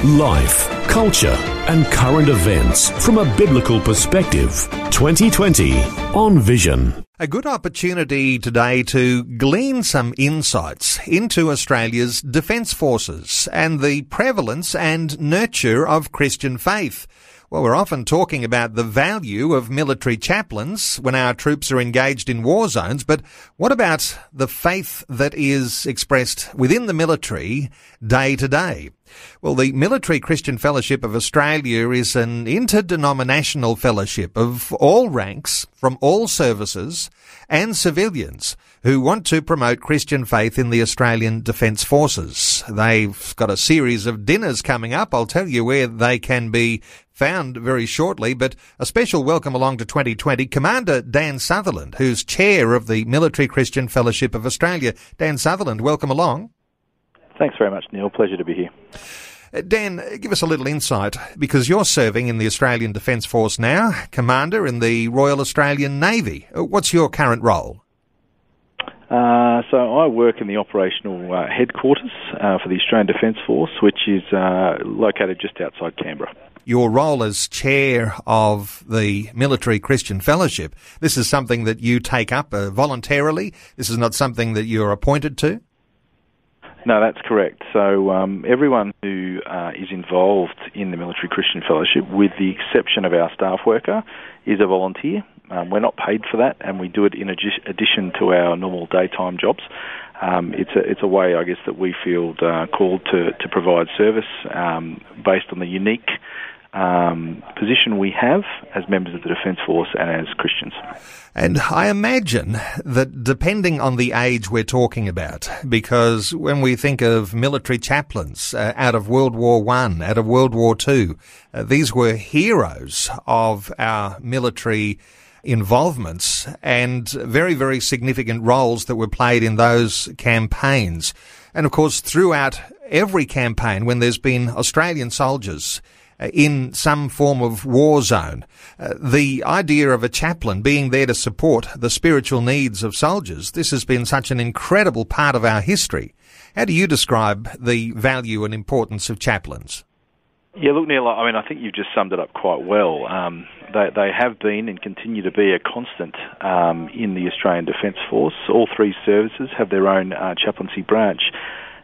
Life, culture, and current events from a biblical perspective. 2020 on Vision. A good opportunity today to glean some insights into Australia's Defence Forces and the prevalence and nurture of Christian faith. Well, we're often talking about the value of military chaplains when our troops are engaged in war zones, but what about the faith that is expressed within the military day to day? Well, the Military Christian Fellowship of Australia is an interdenominational fellowship of all ranks from all services and civilians who want to promote Christian faith in the Australian Defence Forces. They've got a series of dinners coming up. I'll tell you where they can be found very shortly, but a special welcome along to 2020, Commander Dan Sutherland, who's chair of the Military Christian Fellowship of Australia. Dan Sutherland, welcome along. Thanks very much, Neil. Pleasure to be here. Uh, Dan, give us a little insight because you're serving in the Australian Defence Force now, Commander in the Royal Australian Navy. Uh, what's your current role? Uh, so I work in the operational uh, headquarters uh, for the Australian Defence Force, which is uh, located just outside Canberra. Your role as chair of the Military Christian Fellowship, this is something that you take up uh, voluntarily. This is not something that you're appointed to. No, that's correct. So um, everyone who uh, is involved in the Military Christian Fellowship, with the exception of our staff worker, is a volunteer. Um, we're not paid for that, and we do it in addition to our normal daytime jobs. Um, it's a it's a way, I guess, that we feel uh, called to to provide service um, based on the unique um, position we have as members of the Defence Force and as Christians. And I imagine that depending on the age we're talking about, because when we think of military chaplains uh, out of World War One, out of World War Two, uh, these were heroes of our military involvements and very, very significant roles that were played in those campaigns. And of course, throughout every campaign, when there's been Australian soldiers in some form of war zone. Uh, the idea of a chaplain being there to support the spiritual needs of soldiers, this has been such an incredible part of our history. How do you describe the value and importance of chaplains? Yeah, look, Neil, I mean, I think you've just summed it up quite well. Um, they, they have been and continue to be a constant um, in the Australian Defence Force. All three services have their own uh, chaplaincy branch.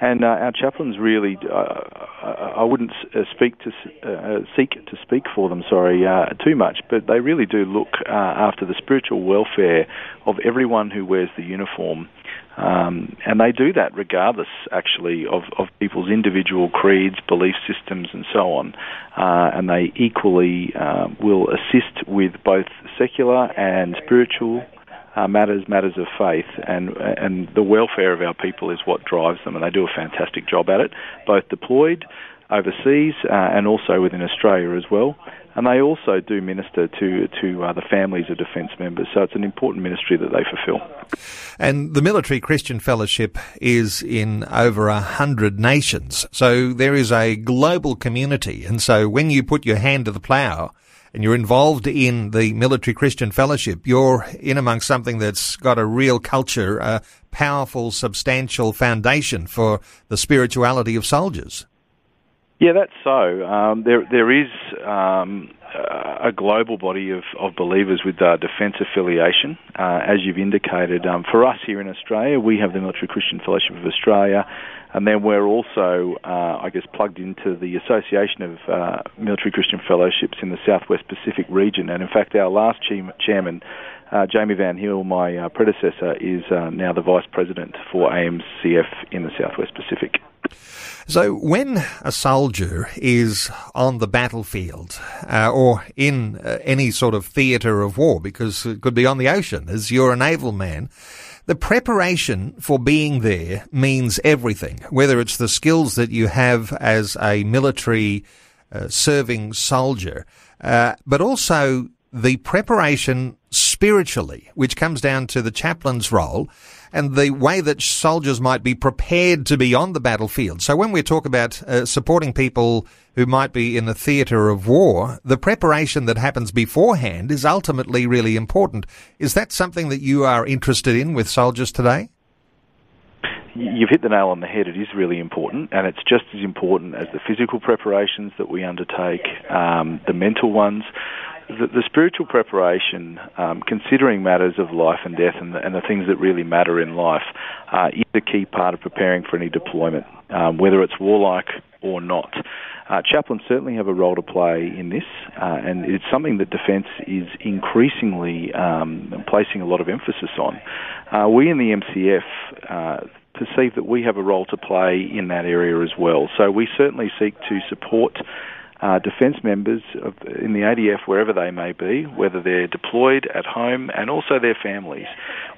And uh, our chaplains really, uh, I wouldn't uh, speak to uh, seek to speak for them, sorry, uh, too much, but they really do look uh, after the spiritual welfare of everyone who wears the uniform. Um, and they do that regardless, actually, of, of people's individual creeds, belief systems, and so on. and they equally will assist with both secular and spiritual uh, matters, matters of faith, and and the welfare of our people is what drives them, and they do a fantastic job at it, both deployed overseas uh, and also within Australia as well. And they also do minister to to uh, the families of defence members, so it's an important ministry that they fulfil. And the Military Christian Fellowship is in over a hundred nations, so there is a global community. And so when you put your hand to the plough and you're involved in the Military Christian Fellowship, you're in amongst something that's got a real culture, a powerful, substantial foundation for the spirituality of soldiers. Yeah, that's so. Um, there, there is um, a global body of, of believers with uh, defence affiliation, uh, as you've indicated. Um, for us here in Australia, we have the Military Christian Fellowship of Australia. And then we're also, uh, I guess, plugged into the Association of uh, Military Christian Fellowships in the Southwest Pacific region. And in fact, our last chairman, uh, Jamie Van Hill, my uh, predecessor, is now the vice president for AMCF in the Southwest Pacific. So, when a soldier is on the battlefield uh, or in any sort of theatre of war, because it could be on the ocean, as you're a naval man, the preparation for being there means everything, whether it's the skills that you have as a military uh, serving soldier, uh, but also the preparation spiritually, which comes down to the chaplain's role and the way that soldiers might be prepared to be on the battlefield. So when we talk about uh, supporting people who might be in the theatre of war, the preparation that happens beforehand is ultimately really important. Is that something that you are interested in with soldiers today? You've hit the nail on the head. It is really important, and it's just as important as the physical preparations that we undertake, um, the mental ones the, the spiritual preparation, um, considering matters of life and death and the, and the things that really matter in life, uh, is a key part of preparing for any deployment, um, whether it's warlike or not. Uh, chaplains certainly have a role to play in this, uh, and it's something that Defence is increasingly um, placing a lot of emphasis on. Uh, we in the MCF uh, perceive that we have a role to play in that area as well. So we certainly seek to support uh, defence members of, in the ADF, wherever they may be, whether they're deployed at home and also their families.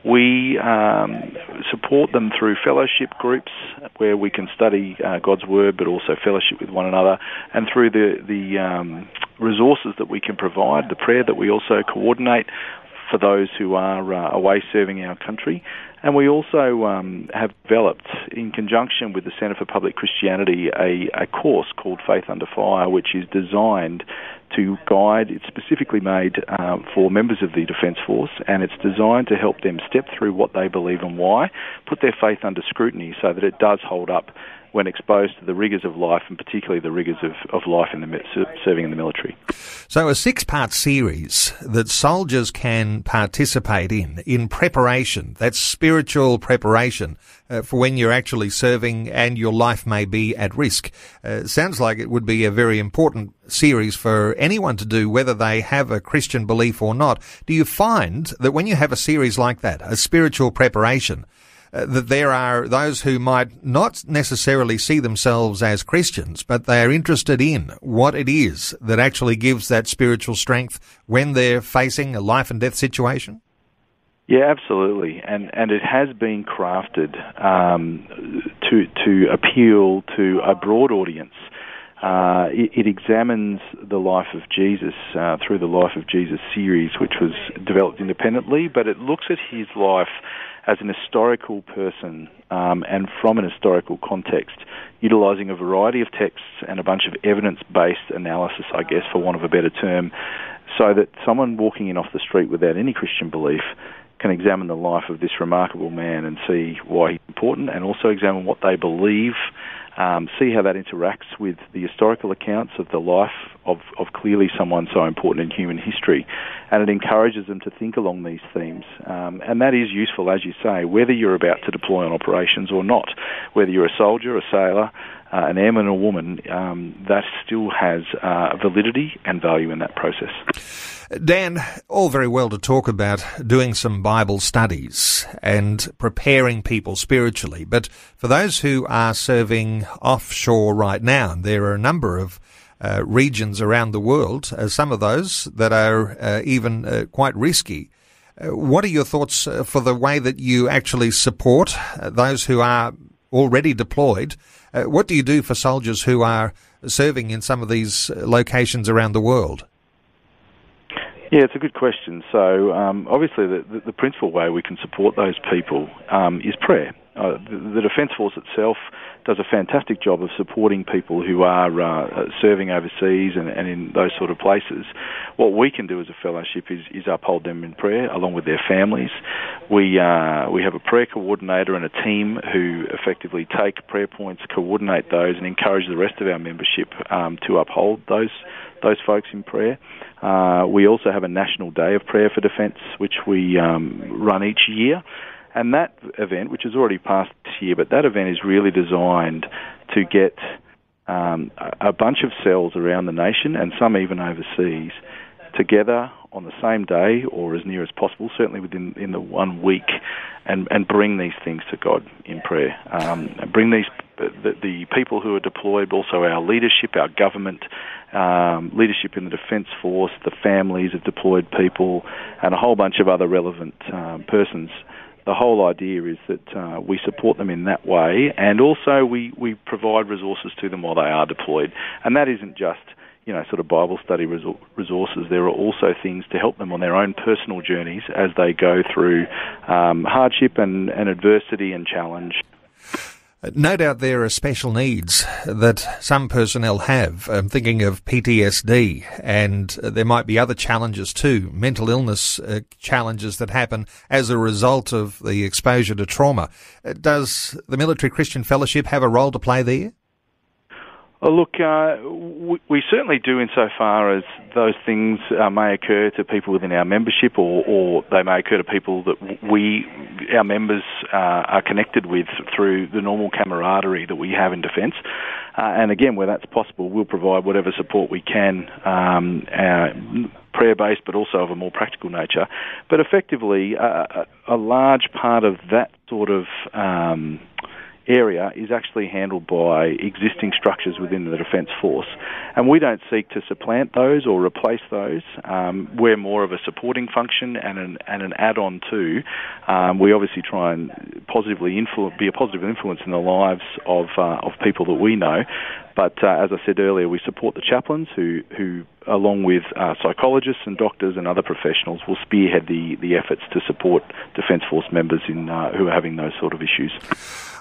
We um, support them through fellowship groups where we can study uh, God's Word but also fellowship with one another, and through the, the um, resources that we can provide, the prayer that we also coordinate for those who are uh, away serving our country. And we also um, have developed, in conjunction with the Centre for Public Christianity, a, a course called Faith Under Fire, which is designed to guide. It's specifically made uh, for members of the Defence Force, and it's designed to help them step through what they believe and why, put their faith under scrutiny so that it does hold up when exposed to the rigours of life, and particularly the rigours of, of life in the serving in the military. So, a six-part series that soldiers can participate in in preparation. That's spiritual preparation uh, for when you're actually serving and your life may be at risk. Uh, sounds like it would be a very important series for anyone to do, whether they have a Christian belief or not. Do you find that when you have a series like that, a spiritual preparation? Uh, that there are those who might not necessarily see themselves as Christians, but they are interested in what it is that actually gives that spiritual strength when they're facing a life and death situation? Yeah, absolutely, and and it has been crafted um, to to appeal to a broad audience. Uh, it, it, examines the life of Jesus uh, through the Life of Jesus series, which was developed independently, but it looks at his life as an historical person um, and from an historical context, utilising a variety of texts and a bunch of evidence based analysis, I guess, for want of a better term, so that someone walking in off the street without any Christian belief can examine the life of this remarkable man and see why he's important and also examine what they believe um, see how that interacts with the historical accounts of the life of, of clearly someone so important in human history. And it encourages them to think along these themes. Um, and that is useful, as you say, whether you're about to deploy on operations or not, whether you're a soldier, a sailor, uh, an airman or woman, um, that still has uh, validity and value in that process. Dan, all very well to talk about doing some Bible studies and preparing people spiritually, but for those who are serving offshore right now, there are a number of uh, regions around the world, uh, some of those that are uh, even uh, quite risky. Uh, what are your thoughts uh, for the way that you actually support those who are already deployed? what do you do for soldiers who are serving in some of these locations around the world? Yeah, it's a good question. So, um, obviously, the, the, principal way we can support those people um, is prayer. Uh, the, the Defence Force itself does a fantastic job of supporting people who are uh, serving overseas and, and, in those sort of places. What we can do as a fellowship is, is uphold them in prayer along with their families. We uh, we have a prayer coordinator and a team who effectively take prayer points, coordinate those, and encourage the rest of our membership um, to uphold those those folks in prayer. Uh, we also have a national day of prayer for defence, which we um, run each year. And that event, which has already passed this year, but that event is really designed to get um, a bunch of cells around the nation and some even overseas together on the same day or as near as possible, certainly within in the one week, and, and bring these things to God in prayer. Um, bring these the, the, people who are deployed, also our leadership, our government, um, leadership in the Defence Force, the families of deployed people, and a whole bunch of other relevant um, persons. The whole idea is that uh, we support them in that way, and also we, we provide resources to them while they are deployed. And that isn't just you know, sort of Bible study resources, there are also things to help them on their own personal journeys as they go through um, hardship and, and adversity and challenge. No doubt there are special needs that some personnel have. I'm thinking of PTSD, and there might be other challenges too, mental illness uh, challenges that happen as a result of the exposure to trauma. Uh, does the Military Christian Fellowship have a role to play there? Oh, look, uh, we, we, certainly do insofar as those things uh, may occur to people within our membership or, or, they may occur to people that we, our members, uh, are connected with through the normal camaraderie that we have in defence. Uh, and again, where that's possible, we'll provide whatever support we can, um, prayer based but also of a more practical nature. But effectively, uh, a large part of that sort of um, area is actually handled by existing structures within the Defence Force. And we don't seek to supplant those or replace those. Um, we're more of a supporting function and an, and an add on to. Um, we obviously try and positively influ- be a positive influence in the lives of, uh, of people that we know. But uh, as I said earlier, we support the chaplains who, who along with uh, psychologists and doctors and other professionals, will spearhead the, the efforts to support Defence Force members in, uh, who are having those sort of issues.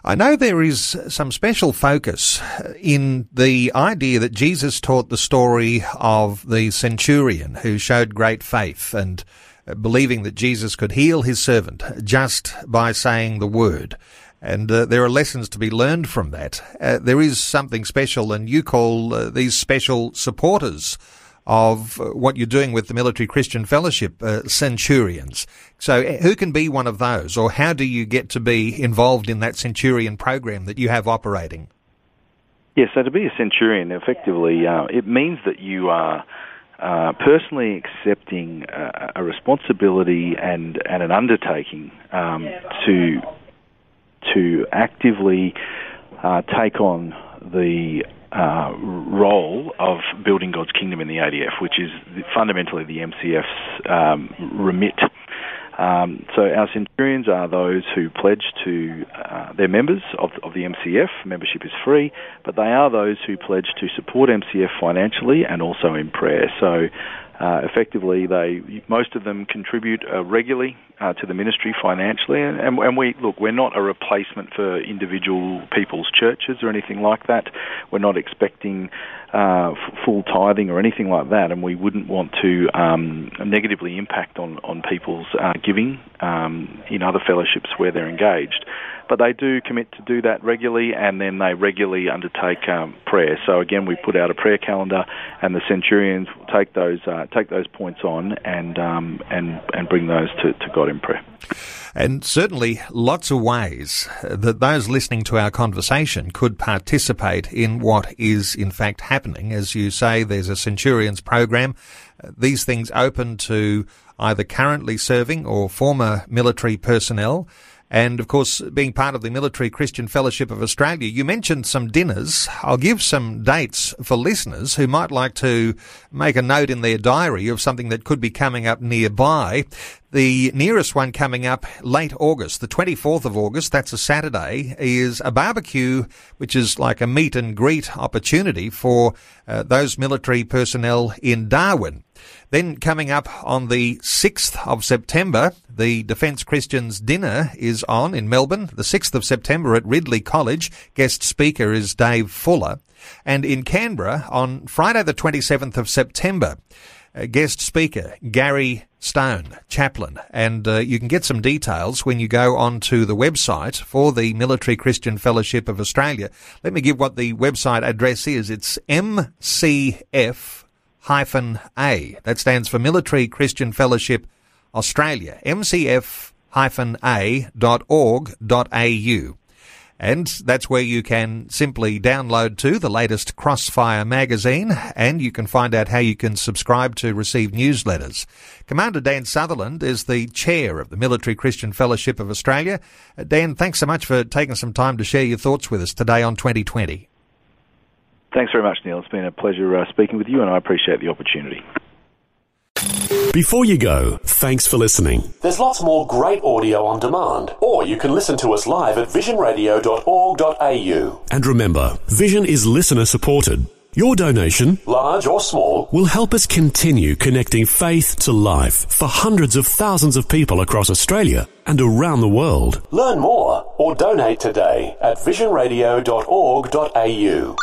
I know there is some special focus in the idea that Jesus taught the story of the centurion who showed great faith and believing that Jesus could heal his servant just by saying the word. And uh, there are lessons to be learned from that. Uh, there is something special, and you call uh, these special supporters of what you're doing with the Military Christian Fellowship uh, Centurions. So, uh, who can be one of those, or how do you get to be involved in that Centurion program that you have operating? Yes, yeah, so to be a Centurion, effectively, uh, it means that you are. Uh, personally accepting uh, a responsibility and, and an undertaking um, to to actively uh, take on the uh, role of building God's kingdom in the ADF, which is fundamentally the MCF's um, remit. Um, so our centurions are those who pledge to uh, their members of, of the MCF. Membership is free, but they are those who pledge to support MCF financially and also in prayer. So uh, effectively, they most of them contribute uh, regularly uh, to the ministry financially, and, and, and, we look. We're not a replacement for individual people's churches or anything like that. We're not expecting uh, f- full tithing or anything like that, and we wouldn't want to um, negatively impact on on people's uh, giving um, in other fellowships where they're engaged but they do commit to do that regularly, and then they regularly undertake um, prayer. So again, we put out a prayer calendar, and the centurions take those uh, take those points on and um, and and bring those to, to God in prayer. And certainly lots of ways that those listening to our conversation could participate in what is in fact happening. As you say, there's a Centurions program. These things open to either currently serving or former military personnel and of course, being part of the Military Christian Fellowship of Australia, you mentioned some dinners. I'll give some dates for listeners who might like to make a note in their diary of something that could be coming up nearby. The nearest one coming up late August, the 24th of August, that's a Saturday, is a barbecue, which is like a meet and greet opportunity for uh, those military personnel in Darwin. Then coming up on the 6th of September, the Defence Christians dinner is on in Melbourne. The 6th of September at Ridley College. Guest speaker is Dave Fuller. And in Canberra on Friday the 27th of September, guest speaker Gary Stone, chaplain. And uh, you can get some details when you go onto the website for the Military Christian Fellowship of Australia. Let me give what the website address is. It's MCF hyphen A. That stands for Military Christian Fellowship Australia. MCF hyphen A dot org dot au. And that's where you can simply download to the latest Crossfire magazine and you can find out how you can subscribe to receive newsletters. Commander Dan Sutherland is the chair of the Military Christian Fellowship of Australia. Uh, Dan, thanks so much for taking some time to share your thoughts with us today on 2020. Thanks very much, Neil. It's been a pleasure uh, speaking with you, and I appreciate the opportunity. Before you go, thanks for listening. There's lots more great audio on demand, or you can listen to us live at visionradio.org.au. And remember, Vision is listener supported. Your donation, large or small, will help us continue connecting faith to life for hundreds of thousands of people across Australia and around the world. Learn more or donate today at visionradio.org.au.